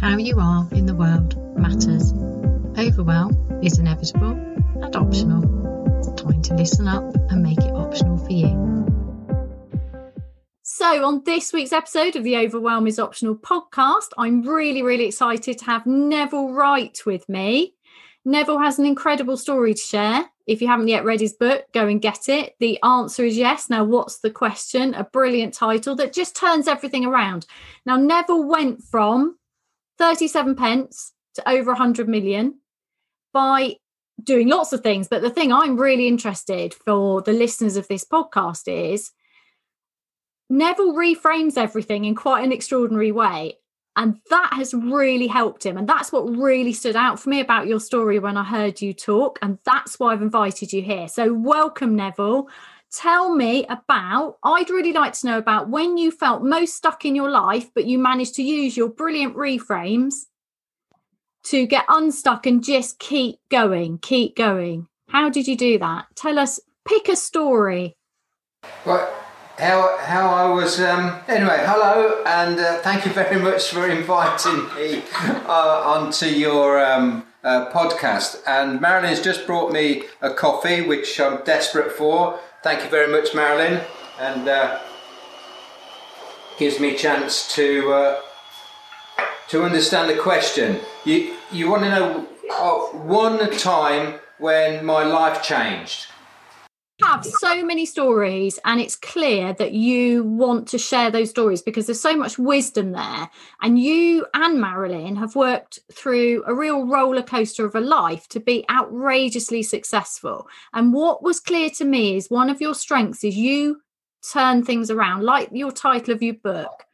how you are in the world matters. Overwhelm is inevitable and optional. Time to listen up and make it optional for you. So, on this week's episode of the Overwhelm is Optional podcast, I'm really, really excited to have Neville Wright with me. Neville has an incredible story to share. If you haven't yet read his book, go and get it. The answer is yes. Now, what's the question? A brilliant title that just turns everything around. Now, Neville went from 37 pence to over 100 million by doing lots of things. But the thing I'm really interested for the listeners of this podcast is Neville reframes everything in quite an extraordinary way. And that has really helped him. And that's what really stood out for me about your story when I heard you talk. And that's why I've invited you here. So, welcome, Neville. Tell me about, I'd really like to know about when you felt most stuck in your life, but you managed to use your brilliant reframes to get unstuck and just keep going, keep going. How did you do that? Tell us, pick a story. Well, how how I was. Um, anyway, hello, and uh, thank you very much for inviting me uh, onto your um, uh, podcast. And Marilyn's just brought me a coffee, which I'm desperate for. Thank you very much, Marilyn, and uh, gives me a chance to uh, to understand the question. You you want to know uh, one time when my life changed have so many stories and it's clear that you want to share those stories because there's so much wisdom there. And you and marilyn have worked through a real roller coaster of a life to be outrageously successful. And what was clear to me is one of your strengths is you turn things around like your title of your book.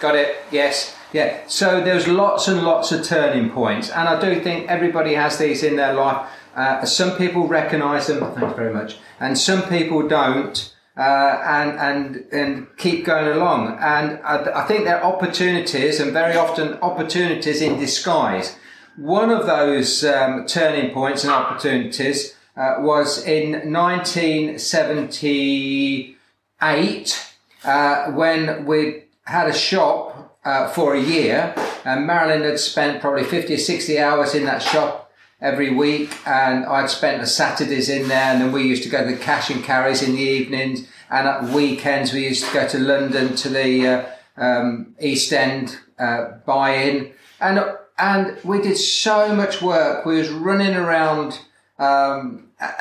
Got it. Yes. Yeah. So there's lots and lots of turning points and i do think everybody has these in their life uh, some people recognise them. Thanks very much. And some people don't, uh, and and and keep going along. And I, I, think they're opportunities, and very often opportunities in disguise. One of those um, turning points and opportunities uh, was in 1978 uh, when we had a shop uh, for a year, and Marilyn had spent probably 50 or 60 hours in that shop every week, and I'd spent the Saturdays in there, and then we used to go to the cash and carries in the evenings, and at weekends we used to go to London to the uh, um, East End uh, buy-in, and and we did so much work. We was running around, um, uh,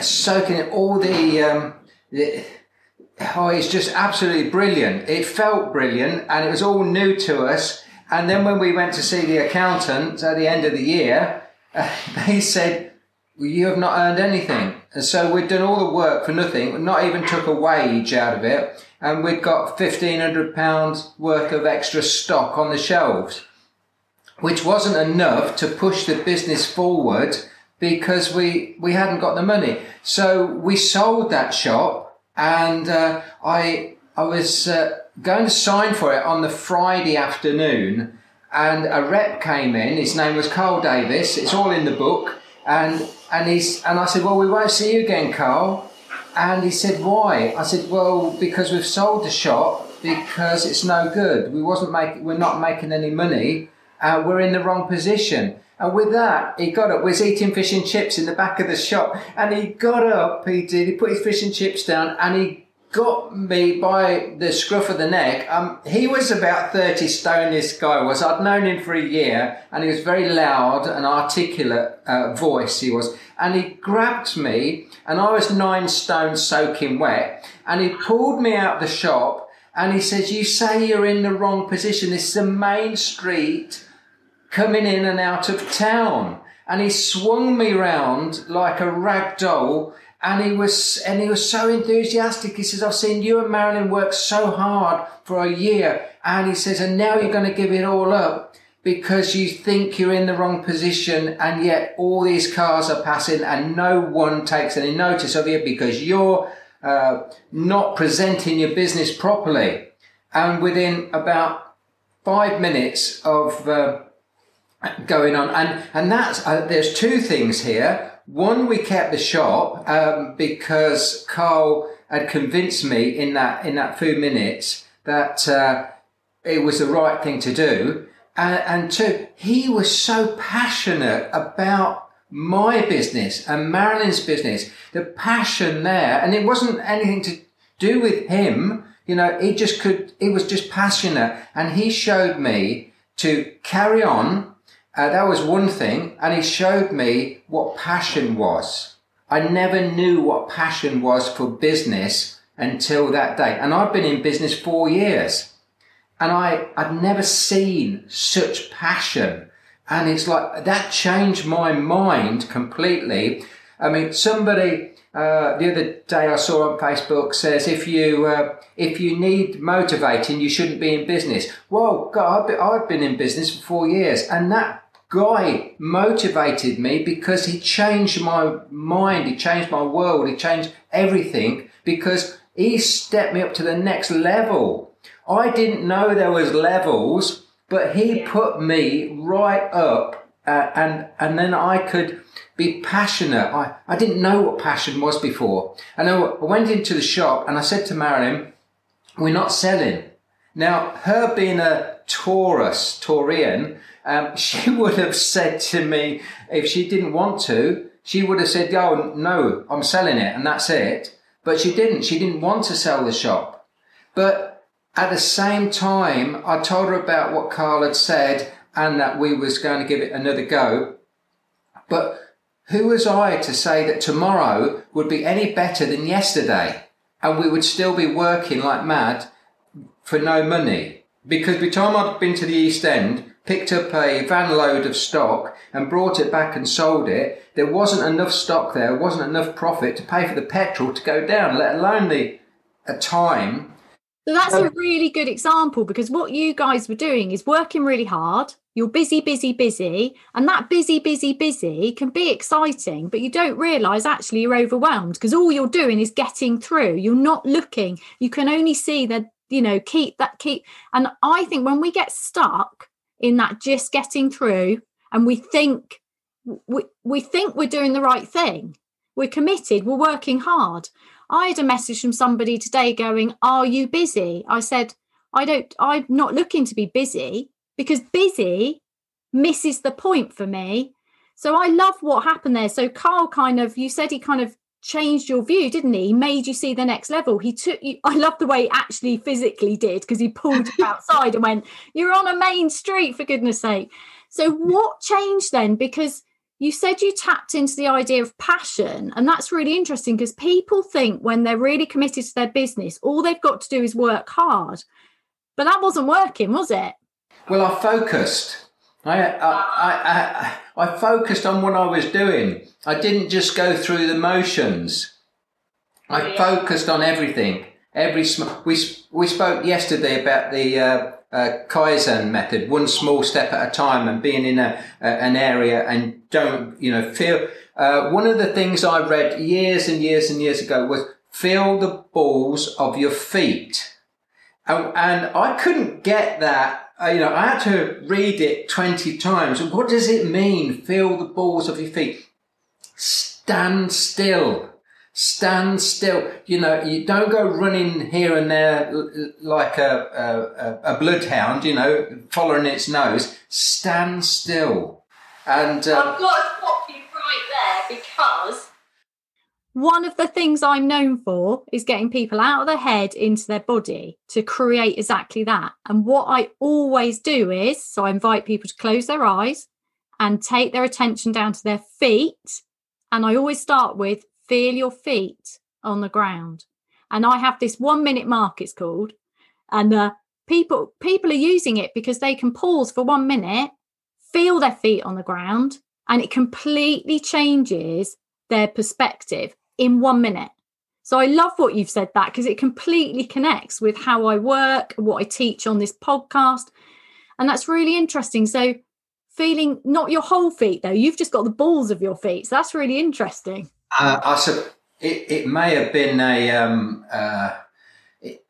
soaking all the, um, the oh, it's just absolutely brilliant. It felt brilliant, and it was all new to us. And then when we went to see the accountant at the end of the year, they said, well, you have not earned anything. And so we'd done all the work for nothing, not even took a wage out of it. And we'd got £1,500 worth of extra stock on the shelves, which wasn't enough to push the business forward because we, we hadn't got the money. So we sold that shop and uh, I, I was uh, going to sign for it on the Friday afternoon and a rep came in. His name was Carl Davis. It's all in the book. And and he's and I said, well, we won't see you again, Carl. And he said, why? I said, well, because we've sold the shop because it's no good. We wasn't making. We're not making any money. Uh, we're in the wrong position. And with that, he got up. Was eating fish and chips in the back of the shop, and he got up. He did. He put his fish and chips down, and he got me by the scruff of the neck. Um, he was about 30 stone, this guy was. I'd known him for a year and he was very loud and articulate uh, voice he was. And he grabbed me and I was nine stone soaking wet and he pulled me out the shop and he says, you say you're in the wrong position. This is the main street coming in and out of town. And he swung me round like a rag doll and he was and he was so enthusiastic. He says, "I've seen you and Marilyn work so hard for a year," and he says, "And now you're going to give it all up." Because you think you're in the wrong position, and yet all these cars are passing, and no one takes any notice of you because you're uh, not presenting your business properly. And within about five minutes of uh, going on, and and that's uh, there's two things here. One, we kept the shop um, because Carl had convinced me in that in that few minutes that uh, it was the right thing to do. and, and two, he was so passionate about my business and Marilyn's business. The passion there, and it wasn't anything to do with him. You know, he just could, he was just passionate and he showed me to carry on. Uh, that was one thing. And he showed me what passion was. I never knew what passion was for business until that day. And I've been in business four years and I, I'd never seen such passion. And it's like that changed my mind completely. I mean, somebody uh, the other day I saw on Facebook says if you uh, if you need motivating, you shouldn't be in business. Well, God, I've been in business for four years, and that guy motivated me because he changed my mind, he changed my world, he changed everything because he stepped me up to the next level. I didn't know there was levels, but he put me right up, uh, and and then I could be passionate. I, I didn't know what passion was before. And I went into the shop and I said to Marilyn, we're not selling. Now, her being a Taurus, Taurian, um, she would have said to me, if she didn't want to, she would have said, oh, no, I'm selling it and that's it. But she didn't. She didn't want to sell the shop. But at the same time, I told her about what Carl had said and that we was going to give it another go. But who was I to say that tomorrow would be any better than yesterday and we would still be working like mad for no money? Because by the time I'd been to the East End, picked up a van load of stock and brought it back and sold it, there wasn't enough stock there, wasn't enough profit to pay for the petrol to go down, let alone the a time. So that's a um, really good example because what you guys were doing is working really hard, you're busy, busy, busy. And that busy, busy, busy can be exciting, but you don't realize actually you're overwhelmed because all you're doing is getting through. You're not looking. You can only see that, you know, keep that, keep. And I think when we get stuck in that just getting through and we think, we, we think we're doing the right thing, we're committed, we're working hard. I had a message from somebody today going, Are you busy? I said, I don't, I'm not looking to be busy because busy misses the point for me. So I love what happened there. So Carl kind of, you said he kind of changed your view, didn't he? He made you see the next level. He took you. I love the way he actually physically did because he pulled you outside and went, You're on a main street, for goodness sake. So what changed then? Because you said you tapped into the idea of passion, and that's really interesting because people think when they're really committed to their business, all they've got to do is work hard. But that wasn't working, was it? Well, I focused. I, I, I, I, focused on what I was doing. I didn't just go through the motions. I yeah. focused on everything. Every sm- we we spoke yesterday about the uh, uh, Kaizen method, one small step at a time, and being in a, a an area and don't you know feel. Uh, one of the things I read years and years and years ago was feel the balls of your feet, and, and I couldn't get that uh, you know, I had to read it 20 times. What does it mean? Feel the balls of your feet. Stand still. Stand still. You know, you don't go running here and there like a, a, a bloodhound, you know, following its nose. Stand still. And uh, I've got to stop you right there because one of the things I'm known for is getting people out of their head into their body to create exactly that. And what I always do is so I invite people to close their eyes and take their attention down to their feet. And I always start with feel your feet on the ground. And I have this one minute mark, it's called. And uh, people people are using it because they can pause for one minute, feel their feet on the ground, and it completely changes their perspective in one minute. So I love what you've said that because it completely connects with how I work, what I teach on this podcast. And that's really interesting. So feeling not your whole feet though, you've just got the balls of your feet. So that's really interesting. Uh, I said it, it may have been a um, uh, it,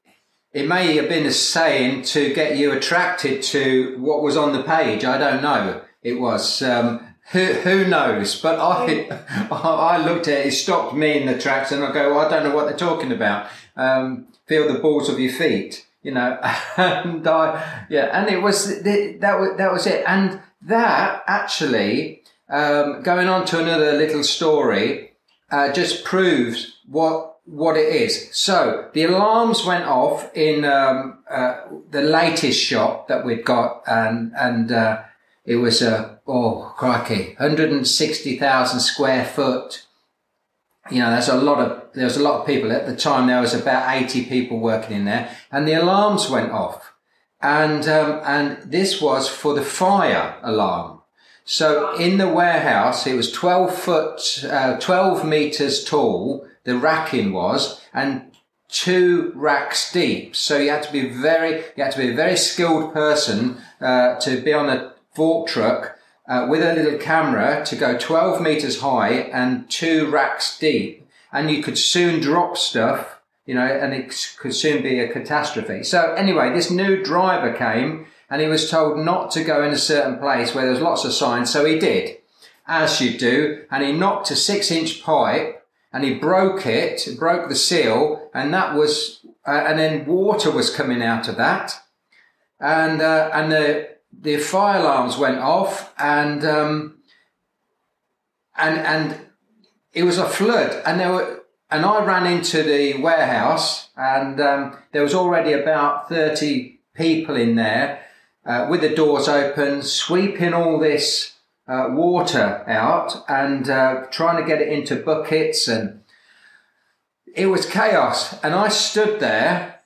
it may have been a saying to get you attracted to what was on the page. I don't know. It was um, who, who knows? But I, I looked at it, it stopped me in the tracks and I go, well, I don't know what they're talking about. Um, feel the balls of your feet. you know, and I, yeah, and it was, that was, that was it. And that actually, um, going on to another little story, uh, just proves what, what it is. So the alarms went off in, um, uh, the latest shop that we'd got and, and, uh, it was a, oh, crikey, 160,000 square foot. You know, there's a lot of, there was a lot of people at the time. There was about 80 people working in there and the alarms went off. And, um, and this was for the fire alarm. So in the warehouse, it was 12 foot, uh, 12 meters tall, the racking was, and two racks deep. So you had to be very, you had to be a very skilled person, uh, to be on a fork truck uh, with a little camera to go 12 meters high and two racks deep. And you could soon drop stuff, you know, and it could soon be a catastrophe. So anyway, this new driver came and he was told not to go in a certain place where there's lots of signs. So he did, as you do. And he knocked a six inch pipe and he broke it, broke the seal. And that was, uh, and then water was coming out of that. And, uh, and the, the fire alarms went off and um, and and it was a flood. And there were and I ran into the warehouse and um, there was already about 30 people in there uh, with the doors open sweeping all this uh, water out and uh, trying to get it into buckets and it was chaos. And I stood there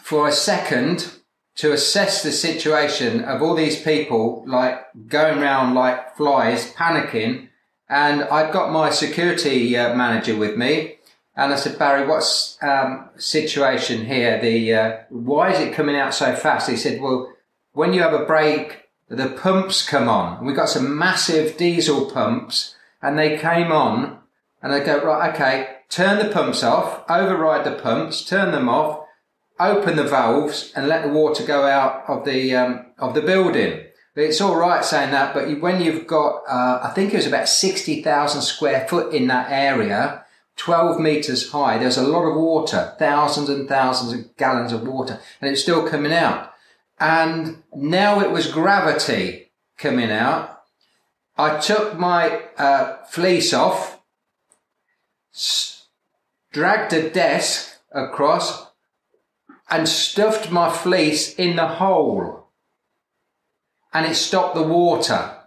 for a second to assess the situation of all these people like going around like flies, panicking. And I'd got my security uh, manager with me. And I said, Barry, what's um, situation here? The uh, why is it coming out so fast? He said, well, when you have a break, the pumps come on. And we got some massive diesel pumps, and they came on. And I go, right, okay, turn the pumps off, override the pumps, turn them off, open the valves and let the water go out of the um, of the building. It's all right saying that, but when you've got, uh, I think it was about sixty thousand square foot in that area, twelve meters high. There's a lot of water, thousands and thousands of gallons of water, and it's still coming out. And now it was gravity coming out. I took my uh, fleece off, dragged a desk across, and stuffed my fleece in the hole. And it stopped the water.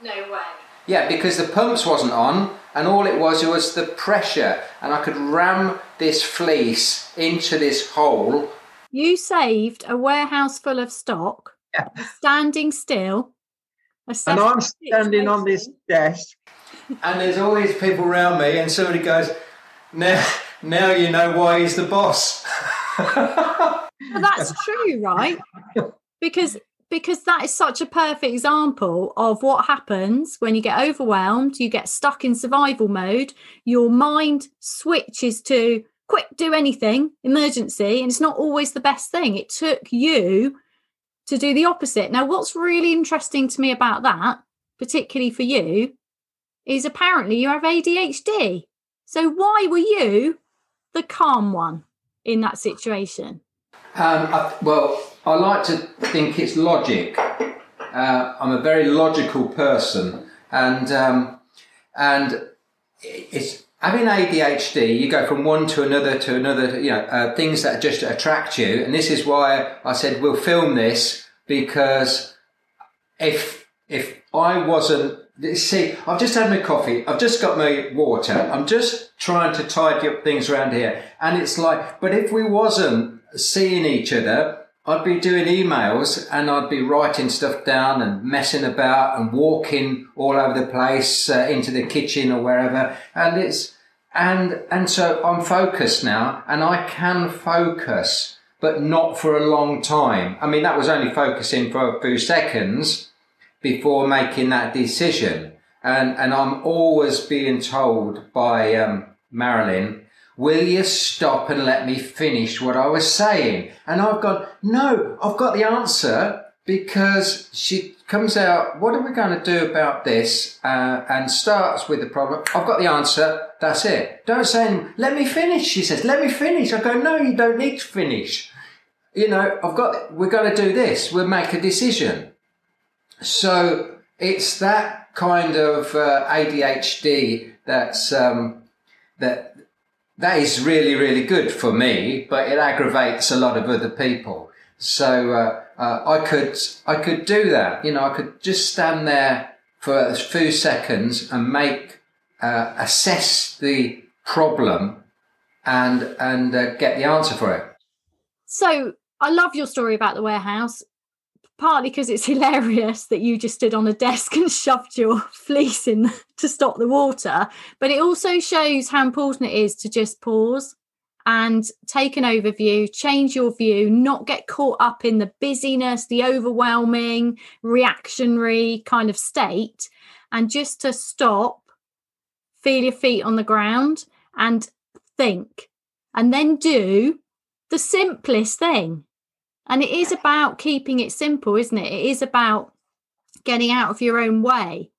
No way. Yeah, because the pumps wasn't on, and all it was was the pressure, and I could ram this fleece into this hole. You saved a warehouse full of stock, yeah. standing still. And I'm standing on this desk. and there's all these people around me, and somebody goes, "Now, now you know why he's the boss." but that's true, right? Because because that is such a perfect example of what happens when you get overwhelmed, you get stuck in survival mode, your mind switches to quick, do anything, emergency, and it's not always the best thing. It took you to do the opposite. Now, what's really interesting to me about that, particularly for you, is apparently you have ADHD. So, why were you the calm one? in that situation? Um, I, well, I like to think it's logic. Uh, I'm a very logical person, and um, and it's having ADHD. You go from one to another to another. You know, uh, things that just attract you, and this is why I said we'll film this because if if I wasn't See, I've just had my coffee. I've just got my water. I'm just trying to tidy up things around here. And it's like, but if we wasn't seeing each other, I'd be doing emails and I'd be writing stuff down and messing about and walking all over the place uh, into the kitchen or wherever. And it's, and, and so I'm focused now and I can focus, but not for a long time. I mean, that was only focusing for a few seconds before making that decision. And, and I'm always being told by um, Marilyn, will you stop and let me finish what I was saying? And I've gone, no, I've got the answer because she comes out, what are we going to do about this? Uh, and starts with the problem. I've got the answer. That's it. Don't say, let me finish. She says, let me finish. I go, no, you don't need to finish. you know, I've got, we're going to do this. We'll make a decision. So it's that kind of uh, ADHD that's um, that that is really really good for me, but it aggravates a lot of other people. So uh, uh, I could I could do that. You know, I could just stand there for a few seconds and make uh, assess the problem and and uh, get the answer for it. So I love your story about the warehouse partly because it's hilarious that you just stood on a desk and shoved your fleece in to stop the water but it also shows how important it is to just pause and take an overview change your view not get caught up in the busyness the overwhelming reactionary kind of state and just to stop feel your feet on the ground and think and then do the simplest thing and it is about keeping it simple, isn't it? It is about getting out of your own way.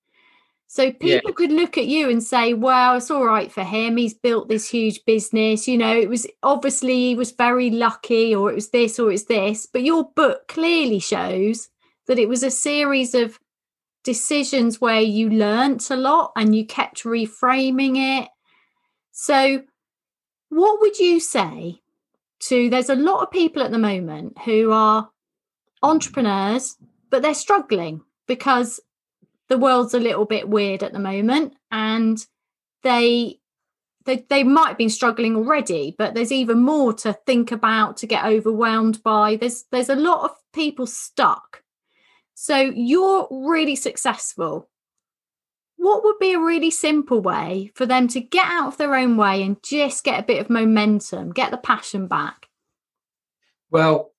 So people yeah. could look at you and say, well, it's all right for him. He's built this huge business. You know, it was obviously he was very lucky, or it was this, or it's this. But your book clearly shows that it was a series of decisions where you learnt a lot and you kept reframing it. So, what would you say to there's a lot of people at the moment who are entrepreneurs, but they're struggling because the world's a little bit weird at the moment and they they, they might have been struggling already but there's even more to think about to get overwhelmed by there's there's a lot of people stuck so you're really successful what would be a really simple way for them to get out of their own way and just get a bit of momentum, get the passion back? Well,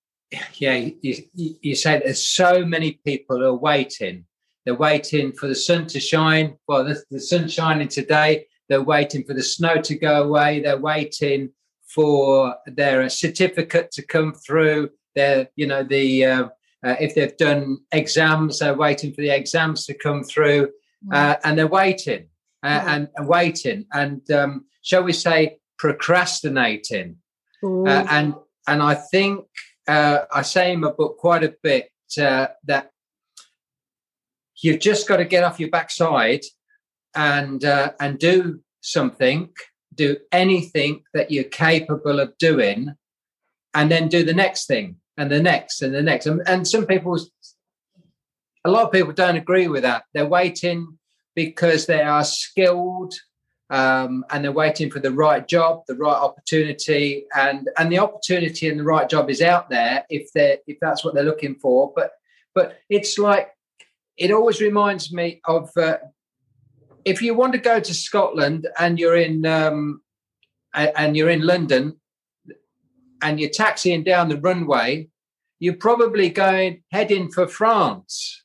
yeah, you, you said there's so many people are waiting. They're waiting for the sun to shine. Well, the, the sun's shining today. They're waiting for the snow to go away. They're waiting for their certificate to come through. They're, you know, the uh, uh, if they've done exams, they're waiting for the exams to come through uh, and they're waiting uh, and, and, waiting and um, shall we say procrastinating uh, and and I think uh, I say in my book quite a bit uh, that you've just got to get off your backside and uh, and do something do anything that you're capable of doing and then do the next thing and the next and the next and, and some people a lot of people don't agree with that. They're waiting because they are skilled um, and they're waiting for the right job, the right opportunity, and and the opportunity and the right job is out there if they are if that's what they're looking for. But but it's like it always reminds me of uh, if you want to go to Scotland and you're in um, and you're in London and you're taxiing down the runway, you're probably going heading for France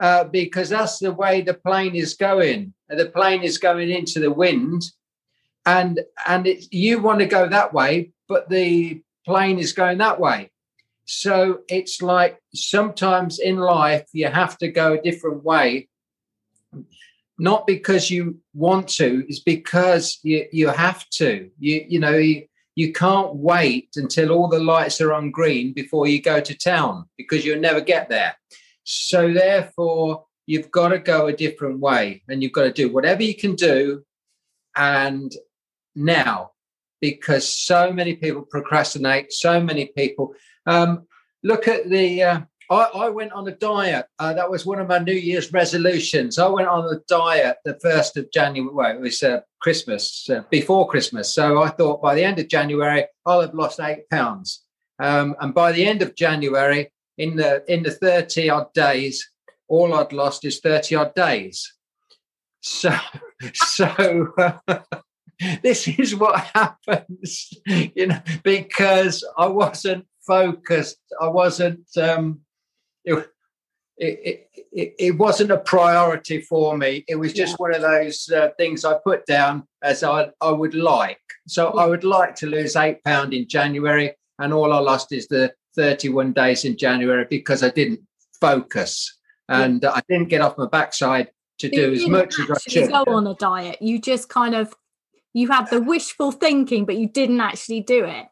uh, because that's the way the plane is going. The plane is going into the wind, and and you want to go that way, but the plane is going that way. So it's like sometimes in life you have to go a different way, not because you want to, it's because you you have to. You you know. You, you can't wait until all the lights are on green before you go to town because you'll never get there. So therefore, you've got to go a different way and you've got to do whatever you can do and now because so many people procrastinate so many people um, look at the uh, I, I, went on a diet. Uh, that was one of my new year's resolutions. I went on a diet the 1st of january well it was uh, christmas uh, before christmas. So i thought by the end of january i'll have lost eight pounds. Um, and by the end of january in the in the 30 odd days, all I'd lost is 30 odd days. So so this is what happens, you know, because I wasn't focused. I wasn't um it, it, it, it, wasn't a priority for me. It was just yeah. one of those uh, things I put down as I, I would like. So yeah. I would like to lose eight pound in January, and all I lost is the 31 days in January because I didn't focus and I didn't get off my backside to you do as much as I should. Go on a diet. You just kind of you had the wishful thinking, but you didn't actually do it.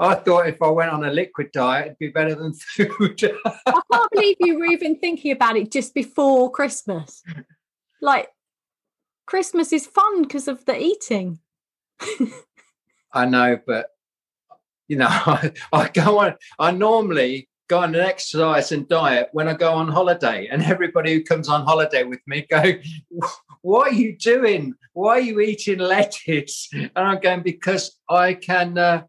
I thought if I went on a liquid diet, it'd be better than food. I can't believe you were even thinking about it just before Christmas. Like, Christmas is fun because of the eating. I know, but you know, I, I go on. I normally go on an exercise and diet when I go on holiday, and everybody who comes on holiday with me go, "What are you doing? Why are you eating lettuce?" And I'm going because I can, uh,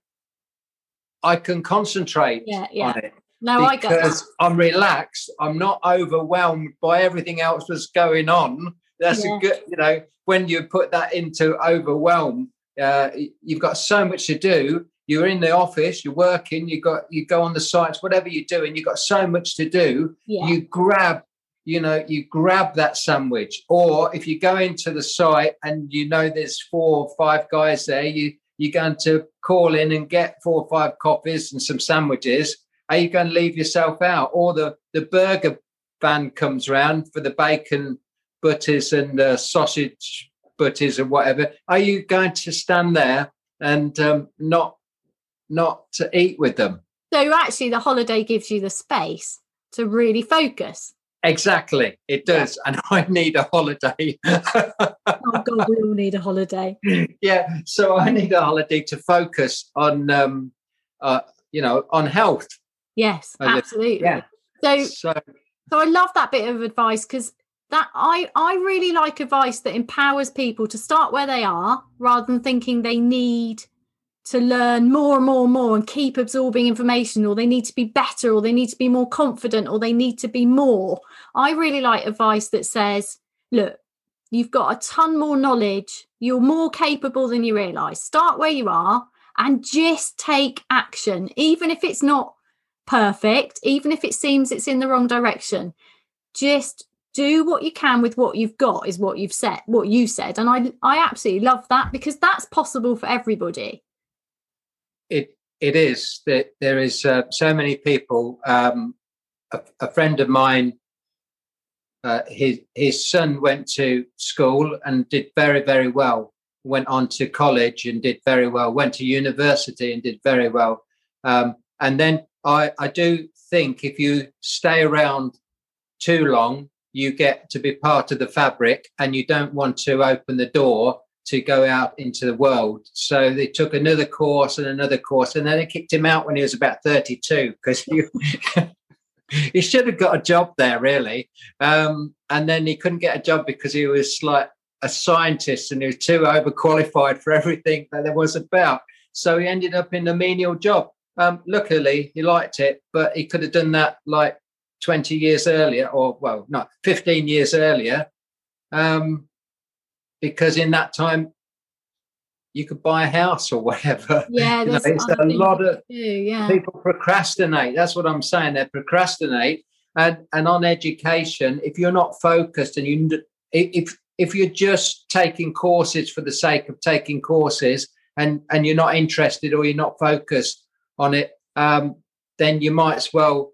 I can concentrate Yeah, yeah. on it No, I that. because I'm relaxed. I'm not overwhelmed by everything else that's going on. That's Yeah. a good, you know, when you put that into overwhelm, uh, you've got so much to do. You're in the office, you're working, you got you go on the sites, whatever you're doing, you've got so much to do. Yeah. You grab, you know, you grab that sandwich. Or if you go into the site and you know there's four or five guys there, you you're going to call in and get four or five coffees and some sandwiches are you going to leave yourself out? Or the, the burger van comes round for the bacon butties and the sausage butties and whatever. Are you going to stand there and um, not not to eat with them? So actually, the holiday gives you the space to really focus. Exactly, it does, and I need a holiday. Oh God, we all need a holiday. yeah, so I need a holiday to focus on, um, uh, you know, on health. Yes, absolutely. Yeah. So So So I love that bit of advice because that I I really like advice that empowers people to start where they are rather than thinking they need to learn more and more and more and keep absorbing information or they need to be better or they need to be more confident or they need to be more. I really like advice that says, look, you've got a ton more knowledge, you're more capable than you realize. Start where you are and just take action even if it's not perfect, even if it seems it's in the wrong direction just do what you can with what you've got is what you've said what you said and i i absolutely love that because that's possible for everybody it it is that there is uh, so many people. Um, a, a friend of mine, uh, his his son went to school and did very very well. Went on to college and did very well. Went to university and did very well. Um, and then I I do think if you stay around too long, you get to be part of the fabric, and you don't want to open the door to go out into the world. So they took another course and another course, and then they kicked him out when he was about 32 because he, he should have got a job there, really. Um, and then he couldn't get a job because he was like a scientist and he was too overqualified for everything that there was about. So he ended up in a menial job. Um, luckily, he liked it, but he could have done that like 20 years earlier, or well, not 15 years earlier. Um, because in that time you could buy a house or whatever. yeah You know, it's a lot of do, yeah people procrastinate. That's what I'm saying. They procrastinate, and and on education, if you're not focused and you if if you're just taking courses for the sake of taking courses and and you're not interested or you're not focused on it, um, then you might as well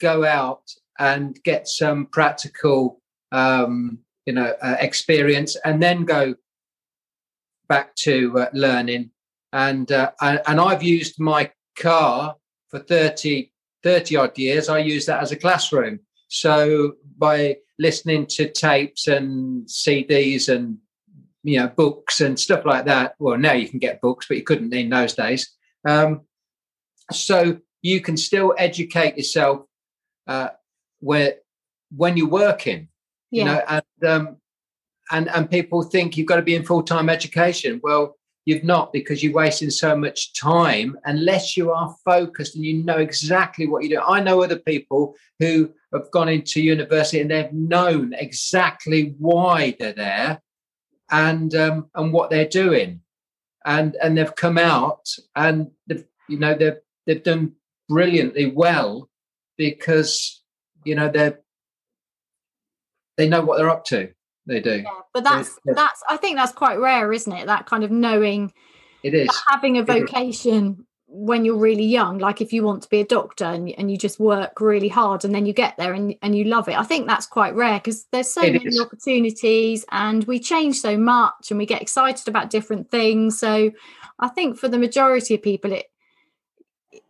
go out and get some practical um, you know uh, experience and then go back to uh, learning. And, uh, and and I've used my car for 30 30 odd years. I use that as a classroom. So by listening to tapes and CDs and you know books and stuff like that well now you can get books but you couldn't in those days. Um, so you can still educate yourself uh, where when you're working yeah you know and um and and people think you've got to be in full-time education. Well you've not because you're wasting so much time unless you are focused and you know exactly what you do i know other people who have gone into university and they've known exactly why they're there and um and what they're doing. And and they've come out and they've you know they've they've done brilliantly well because you know they're they know what they're up to. They do. Yeah, but that's Yes. that's I think that's quite rare, isn't it? That kind of knowing It is. having a vocation when you're really young, like if you want to be a doctor and, and you just work really hard and then you get there and, and you love it. I think that's quite rare because there's so It many is. opportunities and we change so much and we get excited about different things. So I think for the majority of people, it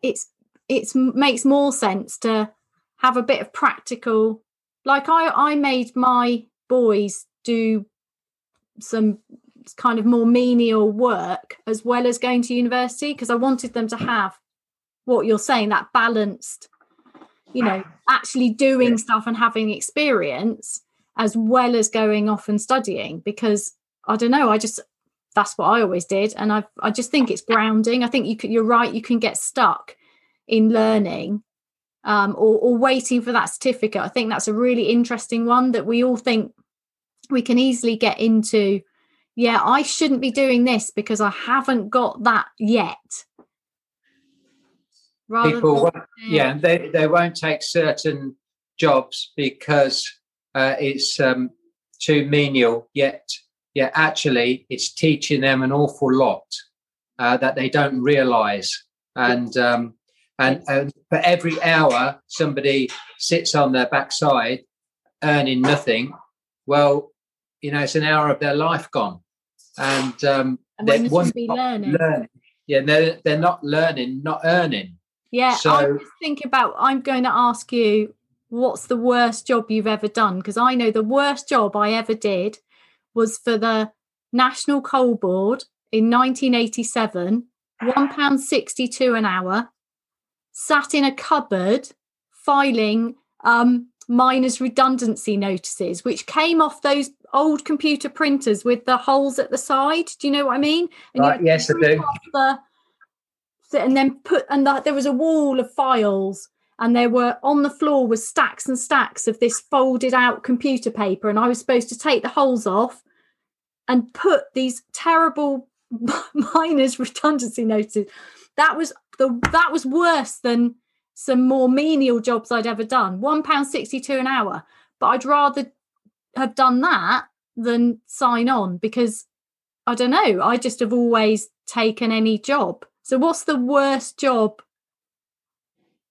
it's it's makes more sense to have a bit of practical like i i made my boys do some kind of more menial work as well as going to university because i wanted them to have what you're saying that balanced you know actually doing yeah. stuff and having experience as well as going off and studying because i don't know i just that's what i always did. And i i just think it's grounding. I think you could, you're right you can get stuck in learning um, or, or waiting for that certificate. I think that's a really interesting one that we all think we can easily get into yeah i shouldn't be doing this because i haven't got that yet. Rather people than, yeah they, they won't take certain jobs because uh, it's um, too menial. Yet yeah actually it's teaching them an awful lot uh, that they don't realize. And um, and, and for every hour somebody sits on their backside earning nothing well you know it's an hour of their life gone and um and they're one, learning. learning yeah they're, they're not learning not earning yeah, so, I was thinking about. I'm going to ask you, what's the worst job you've ever done? Because I know the worst job I ever did was for the National Coal Board in 1987, one pound sixty-two an hour. Sat in a cupboard filing um, miners' redundancy notices, which came off those old computer printers with the holes at the side. Do you know what I mean? And right, yes, I do. The, and then put and that there was a wall of files and there were on the floor was stacks and stacks of this folded out computer paper and i was supposed to take the holes off and put these terrible miners redundancy notices that was the that was worse than some more menial jobs i'd ever done one pound 62 an hour but i'd rather have done that than sign on because i don't know i just have always taken any job so, what's the worst job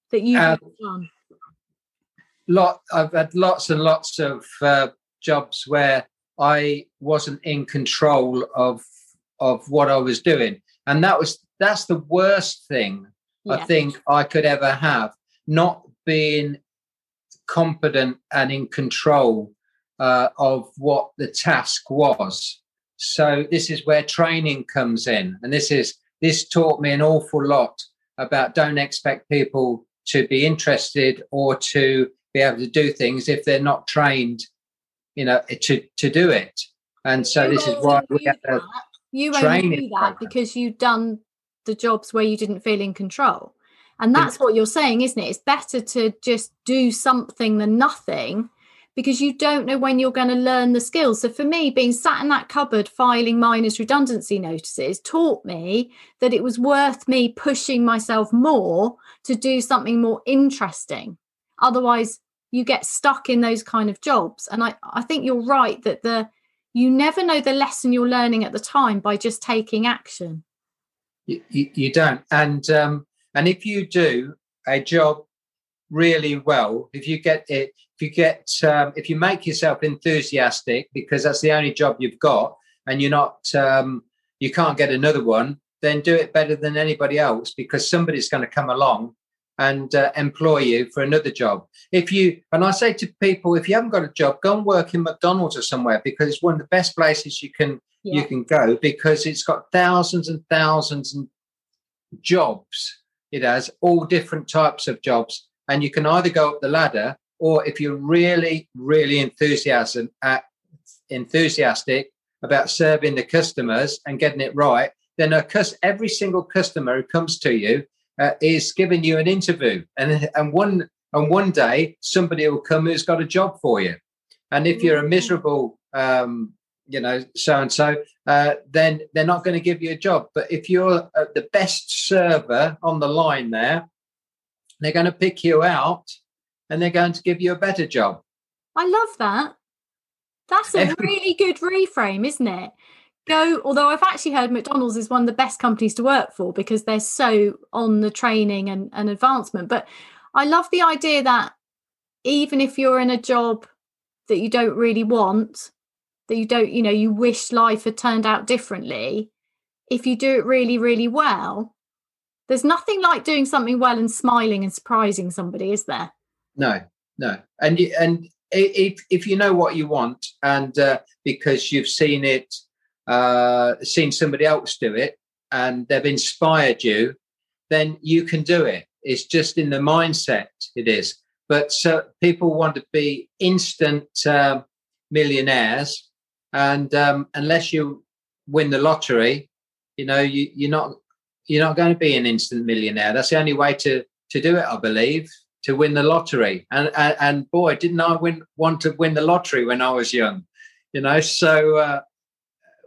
that you've um, done? Lot. I've had lots and lots of uh, jobs where I wasn't in control of of what I was doing, and that was that's the worst thing yeah. I think I could ever have. Not being competent and in control uh, of what the task was. So this is where training comes in, and this is this taught me an awful lot about don't expect people to be interested or to be able to do things if they're not trained, you know, to to do it. And so you this is why we have a you only do that because you've done the jobs where you didn't feel in control. And that's what you're saying, isn't it? It's better to just do something than nothing because you don't know when you're going to learn the skills. So for me, being sat in that cupboard filing minus redundancy notices taught me that it was worth me pushing myself more to do something more interesting. Otherwise, you get stuck in those kind of jobs. And I, I think you're right that the you never know the lesson you're learning at the time by just taking action. You, you, you don't. And um, and if you do a job really well, if you get it if you get um, if you make yourself enthusiastic because that's the only job you've got and you're not um, you can't get another one then do it better than anybody else because somebody's going to come along and uh, employ you for another job if you and i say to people if you haven't got a job go and work in mcdonald's or somewhere because it's one of the best places you can yeah. you can go because it's got thousands and thousands of jobs it has all different types of jobs and you can either go up the ladder or if you're really, really enthusiasm, uh, enthusiastic about serving the customers and getting it right, then a cus- every single customer who comes to you uh, is giving you an interview, and and one and one day somebody will come who's got a job for you, and if you're a mm. miserable, um, you know, so and so, then they're not going to give you a job. But if you're uh, the best server on the line there, they're going to pick you out and they're going to give you a better job. I love that. That's a really good reframe, isn't it? Go, although I've actually heard McDonald's is one of the best companies to work for because they're so on the training and, and advancement. But I love the idea that even if you're in a job that you don't really want, that you don't, you know, you wish life had turned out differently, if you do it really, really well, There's nothing like doing something well and smiling and surprising somebody, is there? No, no. And you, and if if you know what you want, and uh, because you've seen it, uh, seen somebody else do it, and they've inspired you, then you can do it. It's just in the mindset. It is. But so people want to be instant um, millionaires, and um, unless you win the lottery, you know you, you're not you're not going to be an instant millionaire. That's the only way to to do it, I believe, to win the lottery. And and, and boy, didn't I win want to win the lottery when I was young, you know. So uh,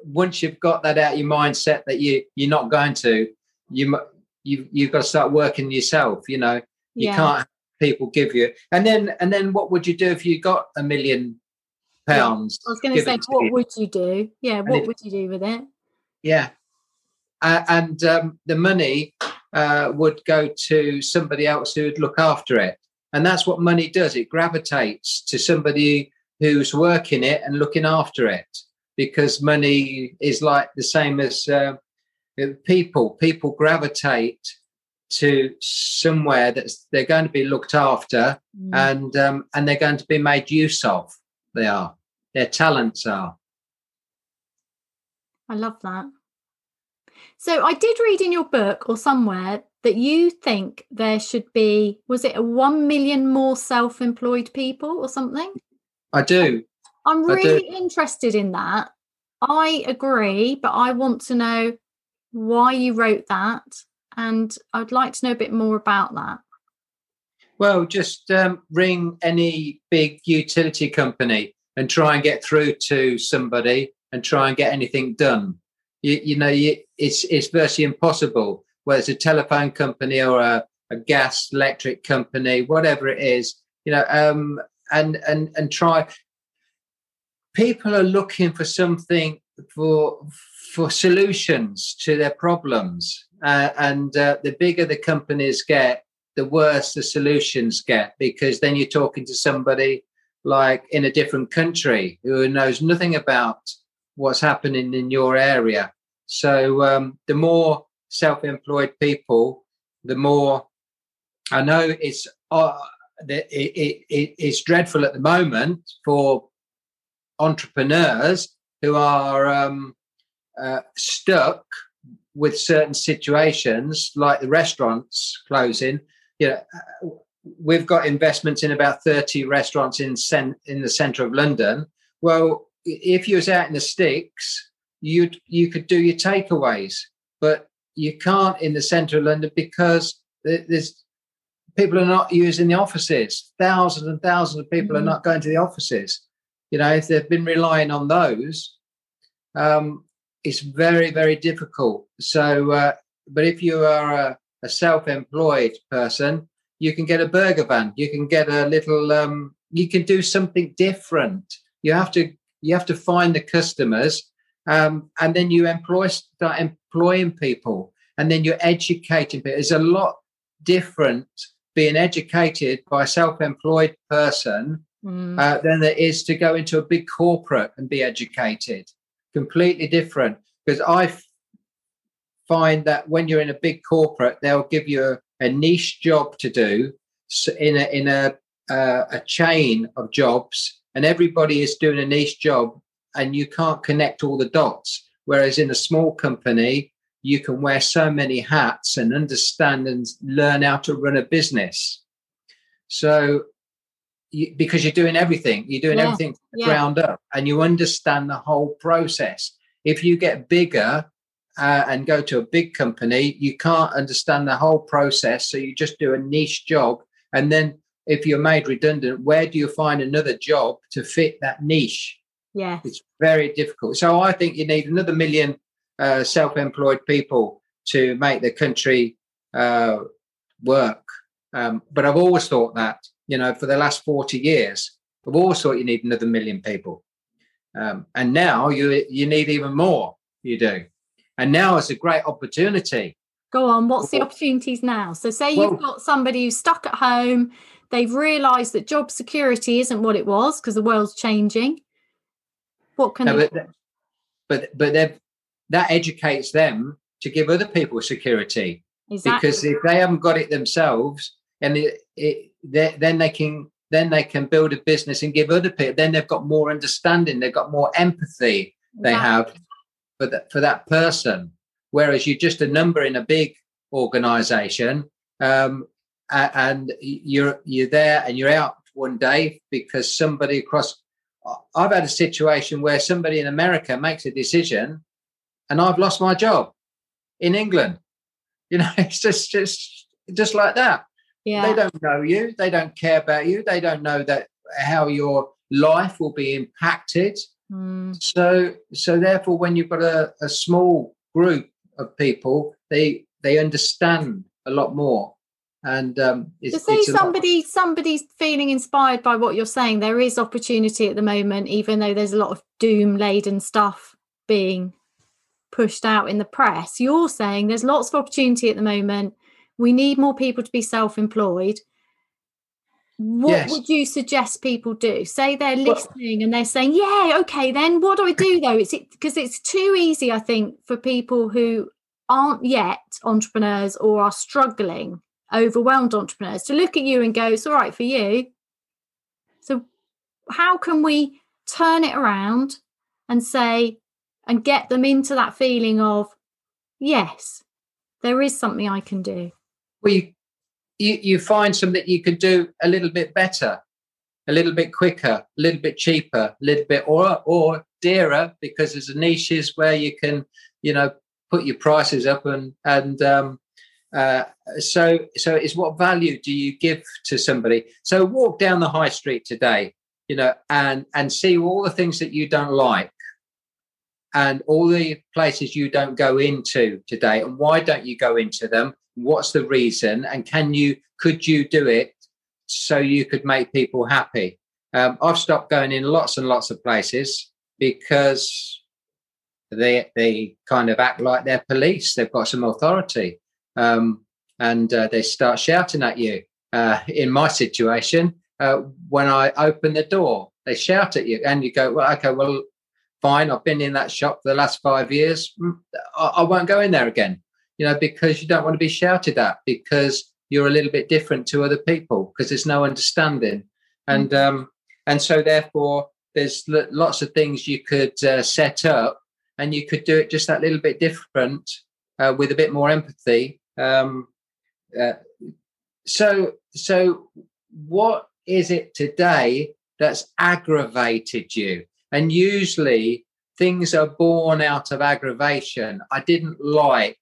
once you've got that out of your mindset that you you're not going to, you you you've got to start working yourself. You know, you Yeah. can't have people give you. And then and then what would you do if you got a million pounds? I was going to say, what would you do? Yeah, what it- would you do with it? Yeah. Uh, and um, the money uh, would go to somebody else who would look after it. And that's what money does. It gravitates to somebody who's working it and looking after it because money is like the same as uh, people. People gravitate to somewhere that's they're going to be looked after Mm. and um, and they're going to be made use of. They are. Their talents are. I love that. So I did read in your book or somewhere that you think there should be, was it a 1 million more self employed people or something? I do. I'm I do. really interested in that. I agree, but I want to know why you wrote that. And I'd like to know a bit more about that. Well, just um, ring any big utility company and try and get through to somebody and try and get anything done. You, you know, you, it's it's virtually impossible. Whether it's a telephone company or a, a gas electric company, whatever it is, you know, um, and and and try. People are looking for something for for solutions to their problems, uh, and uh, the bigger the companies get, the worse the solutions get because then you're talking to somebody like in a different country who knows nothing about what's happening in your area. So um, the more self-employed people, the more I know it's uh, it, it, it, it's dreadful at the moment for entrepreneurs who are um, uh, stuck with certain situations, like the restaurants closing. You know, we've got investments in about 30 restaurants in cen- in the centre of London. Well, if you was out in the sticks, you you could do your takeaways, but you can't in the centre of London because there's people are not using the offices. Thousands and thousands of people Mhm. are not going to the offices. You know, if they've been relying on those, um, it's very very difficult. So, uh, but if you are a, a self-employed person, you can get a burger van. You can get a little. Um, you can do something different. You have to. You have to find the customers, um, and then you employ start employing people, and then you're educating people. It's a lot different being educated by a self-employed person Mm. uh, than there is to go into a big corporate and be educated. Completely different. Because I find that when you're in a big corporate, they'll give you a, a niche job to do in a in a uh, a chain of jobs, and everybody is doing a niche job, and you can't connect all the dots. Whereas in a small company, you can wear so many hats and understand and learn how to run a business. So you, because you're doing everything, you're doing Yeah, everything from the yeah. ground up, and you understand the whole process. If you get bigger uh, and go to a big company, you can't understand the whole process, so you just do a niche job, and then if you're made redundant, where do you find another job to fit that niche? Yeah. It's very difficult. So I think you need another million uh, self-employed people to make the country uh, work. Um, but I've always thought that, you know, for the last 40 years, I've always thought you need another million people. Um, and now you you need even more. You do. And now it's a great opportunity. Go on. What's the opportunities now? So, say you've got somebody who's stuck at home, they've realised that job security isn't what it was because the world's changing. What can No, they but but but they've- that educates them to give other people security. Exactly. because if they haven't got it themselves and it, it they- then they can then they can build a business and give other people then they've got more understanding they've got more empathy they have for that for that person. Whereas you're just a number in a big organization um, and you're you're there and you're out one day because somebody across i've had a situation where somebody in america makes a decision and i've lost my job in england. You know it's just just just like that. Yeah. they don't know you. They don't care about you. They don't know that how your life will be impacted Mm. so so therefore when you've got a, a small group of people they they understand a lot more. And um it's, to say it's somebody somebody's feeling inspired by what you're saying. There is opportunity at the moment even though there's a lot of doom laden stuff being pushed out in the press. You're saying there's lots of opportunity at the moment. We need more people to be self-employed what Yes. would you suggest people do? Say they're listening and they're saying yeah okay then what do i do though? It's because it's too easy i think for people who aren't yet entrepreneurs or are struggling overwhelmed entrepreneurs to look at you and go it's all right for you. So how can we turn it around and say and get them into that feeling of yes there is something i can do. Well, you, you you find something that you can do a little bit better, a little bit quicker, a little bit cheaper, a little bit or or dearer because there's niches where you can you know put your prices up and and um, uh, so so it's what value do you give to somebody? So walk down the high street today, you know, and and see all the things that you don't like. And all the places you don't go into today, and why don't you go into them? What's the reason and can you could you do it so you could make people happy? Um, i've stopped going in lots and lots of places because they they kind of act like they're police. They've got some authority um, and uh, they start shouting at you. Uh, in my situation uh, when i open the door they shout at you and you go well okay well fine i've been in that shop for the last five years. Mm, i, I won't go in there again you know, because you don't want to be shouted at because you're a little bit different to other people because there's no understanding, and um, and so therefore there's lots of things you could uh, set up, and you could do it just that little bit different uh, with a bit more empathy. Um, uh, so so what is it today that's aggravated you? And usually things are born out of aggravation. I didn't like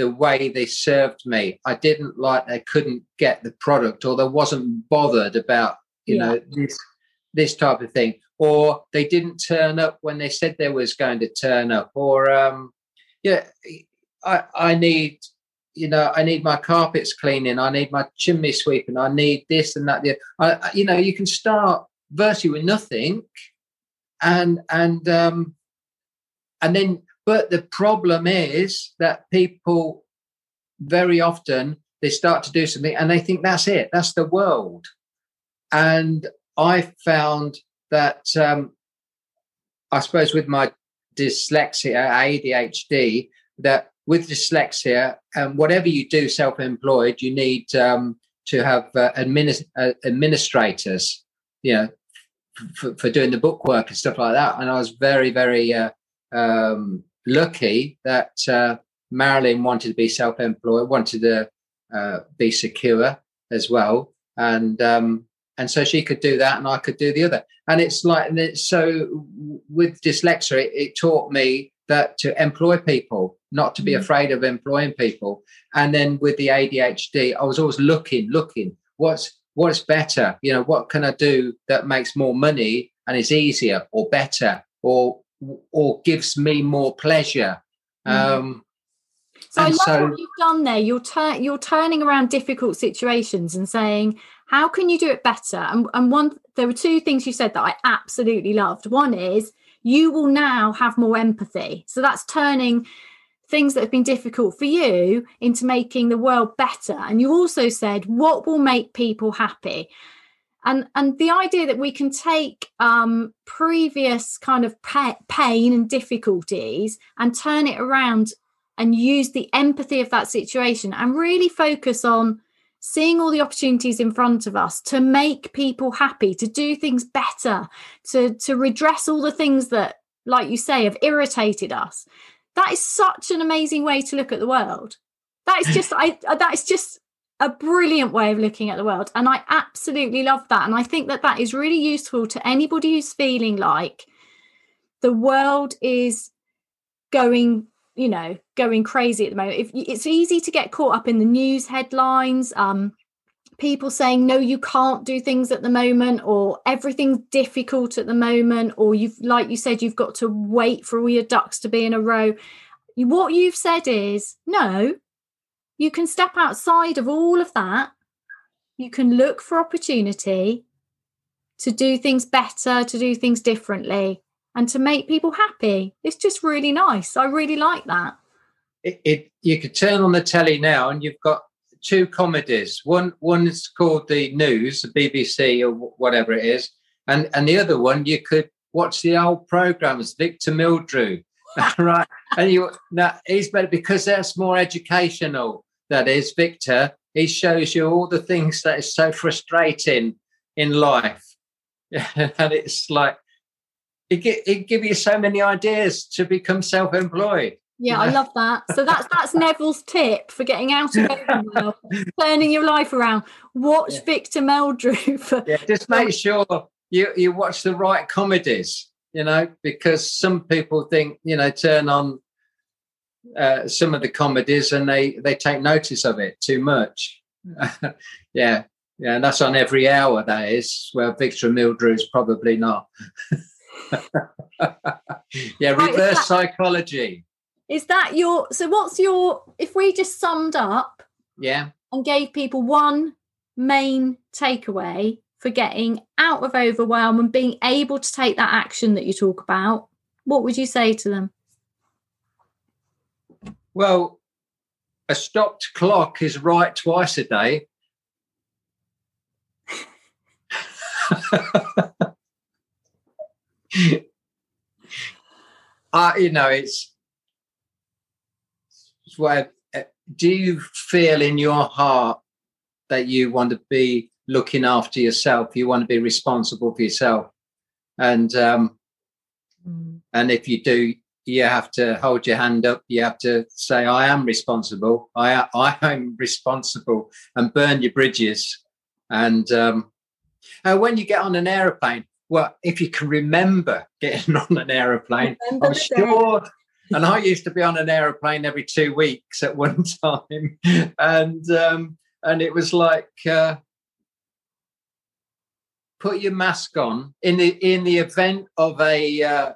the way they served me. I didn't like they couldn't get the product or they wasn't bothered about, you Yeah. know, this this type of thing. Or they didn't turn up when they said they was going to turn up. Or um yeah, I I need you know, I need my carpets cleaning, I need my chimney sweeping, I need this and that. I- you know, you can start virtually with nothing, and and um, and then but the problem is that people very often they start to do something and they think that's it that's the world. And i found that um, i suppose with my dyslexia adhd that with dyslexia and whatever you do self-employed you need um, to have uh, adminis- uh, administrators you know for, for doing the bookwork and stuff like that. And i was very very uh, um, lucky that uh, Marilyn wanted to be self-employed, wanted to uh, be secure as well, and um, and so she could do that, and I could do the other. And it's like and it's so with dyslexia, it, it taught me that to employ people, not to be Mm. afraid of employing people. And then with the ADHD, I was always looking, looking, what's what's better? You know, what can I do that makes more money and is easier or better or or gives me more pleasure? Mhm. Um, So I love so- what you've done there. You're tur- you're turning around difficult situations and saying, how can you do it better? And, and one, there were two things you said that I absolutely loved. One is you will now have more empathy. So that's turning things that have been difficult for you into making the world better. And you also said, what will make people happy? And and the idea that we can take um, previous kind of pa- pain and difficulties and turn it around and use the empathy of that situation and really focus on seeing all the opportunities in front of us to make people happy to do things better to to redress all the things that like you say have irritated us. That is such an amazing way to look at the world. That is just i that is just a brilliant way of looking at the world and i absolutely love that and i think that that is really useful to anybody who's feeling like the world is going you know going crazy at the moment. If it's easy to get caught up in the news headlines um people saying no you can't do things at the moment or everything's difficult at the moment or you've like you said you've got to wait for all your ducks to be in a row. What you've said is no you can step outside of all of that you can look for opportunity to do things better to do things differently and to make people happy. It's just really nice. I really like that. It, it you could turn on the telly now and you've got two comedies. One one's called the news, the BBC or whatever it is, and and the other one you could watch the old programs, Victor Meldrew, right? And you now he's better because that's more educational. That is Victor. He shows you all the things that is so frustrating in life, and it's like it, it give you so many ideas to become self-employed. Yeah, I love that. So that's that's Neville's tip for getting out of bed, turning your life around. Watch yeah. Victor Meldrew. For, yeah, just make sure you you watch the right comedies. You know, because some people think you know turn on uh, some of the comedies and they they take notice of it too much. yeah, yeah, and that's on every hour. That is where Victor Meldrew is probably not. yeah, reverse right, is psychology. Is that your so what's your if we just summed up yeah and gave people one main takeaway for getting out of overwhelm and being able to take that action that you talk about, what would you say to them? Well, a stopped clock is right twice a day. uh, you know, it's, it's where, uh, do you feel in your heart that you want to be looking after yourself? You want to be responsible for yourself. And, um, mm. and if you do, you have to hold your hand up. You have to say, I am responsible. I, I am responsible and burn your bridges. And, um, and when you get on an aeroplane, well, if you can remember getting on an aeroplane, I'm sure. And I used to be on an aeroplane every two weeks at one time, and um, and it was like uh, put your mask on in the in the event of a uh,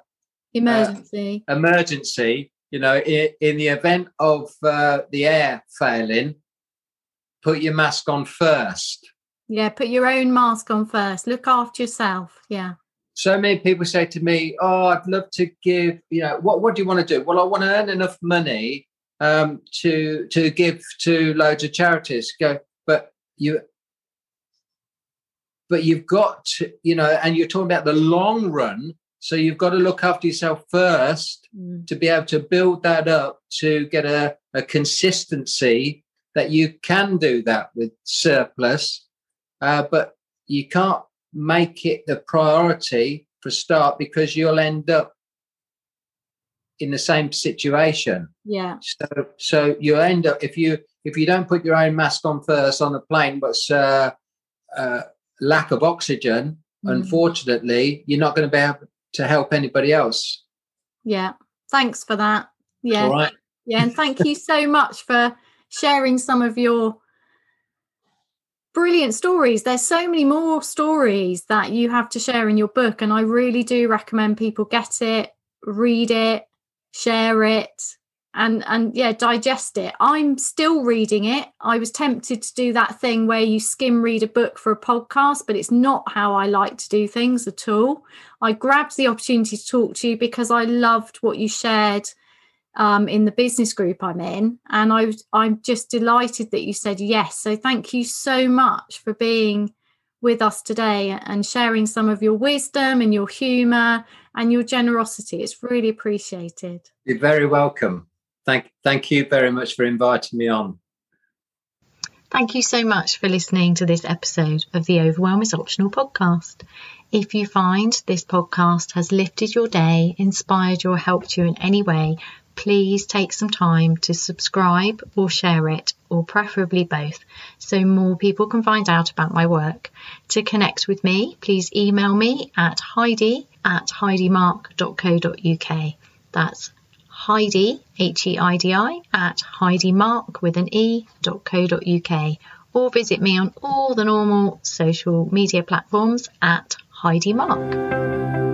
emergency. Uh, emergency, you know, in, in the event of uh, the air failing, put your mask on first yeah, put your own mask on first. Look after yourself. Yeah. So many people say to me, "Oh, I'd love to give. You know, what what do you want to do? Well, I want to earn enough money um, to to give to loads of charities. Go, but you, but you've got to, you know, and you're talking about the long run. So you've got to look after yourself first mm. to be able to build that up to get a, a consistency that you can do that with surplus uh, but you can't make it the priority for start because you'll end up in the same situation. Yeah. So so you end up if you if you don't put your own mask on first on the plane, but uh, uh, lack of oxygen, mm. unfortunately, you're not going to be able to help anybody else. Yeah. Thanks for that. Yeah. Right. Yeah, and thank you so much for sharing some of your brilliant stories. There's so many more stories that you have to share in your book. And I really do recommend people get it, read it, share it, and and yeah, digest it. I'm still reading it. I was tempted to do that thing where you skim read a book for a podcast, but it's not how I like to do things at all. I grabbed the opportunity to talk to you because I loved what you shared um, in the business group I'm in. And I, I'm just delighted that you said yes. So thank you so much for being with us today and sharing some of your wisdom and your humour and your generosity. It's really appreciated. You're very welcome. Thank thank you very much for inviting me on. Thank you so much for listening to this episode of the Overwhelm is Optional podcast. If you find this podcast has lifted your day, inspired you, or helped you in any way, please take some time to subscribe or share it, or preferably both, so more people can find out about my work. To connect with me, please email me at heidi at heidimarke.co.uk. That's Heidi, H E I D I, at heidimark with an E dot co dot uk, or visit me on all the normal social media platforms at Heidi Marke.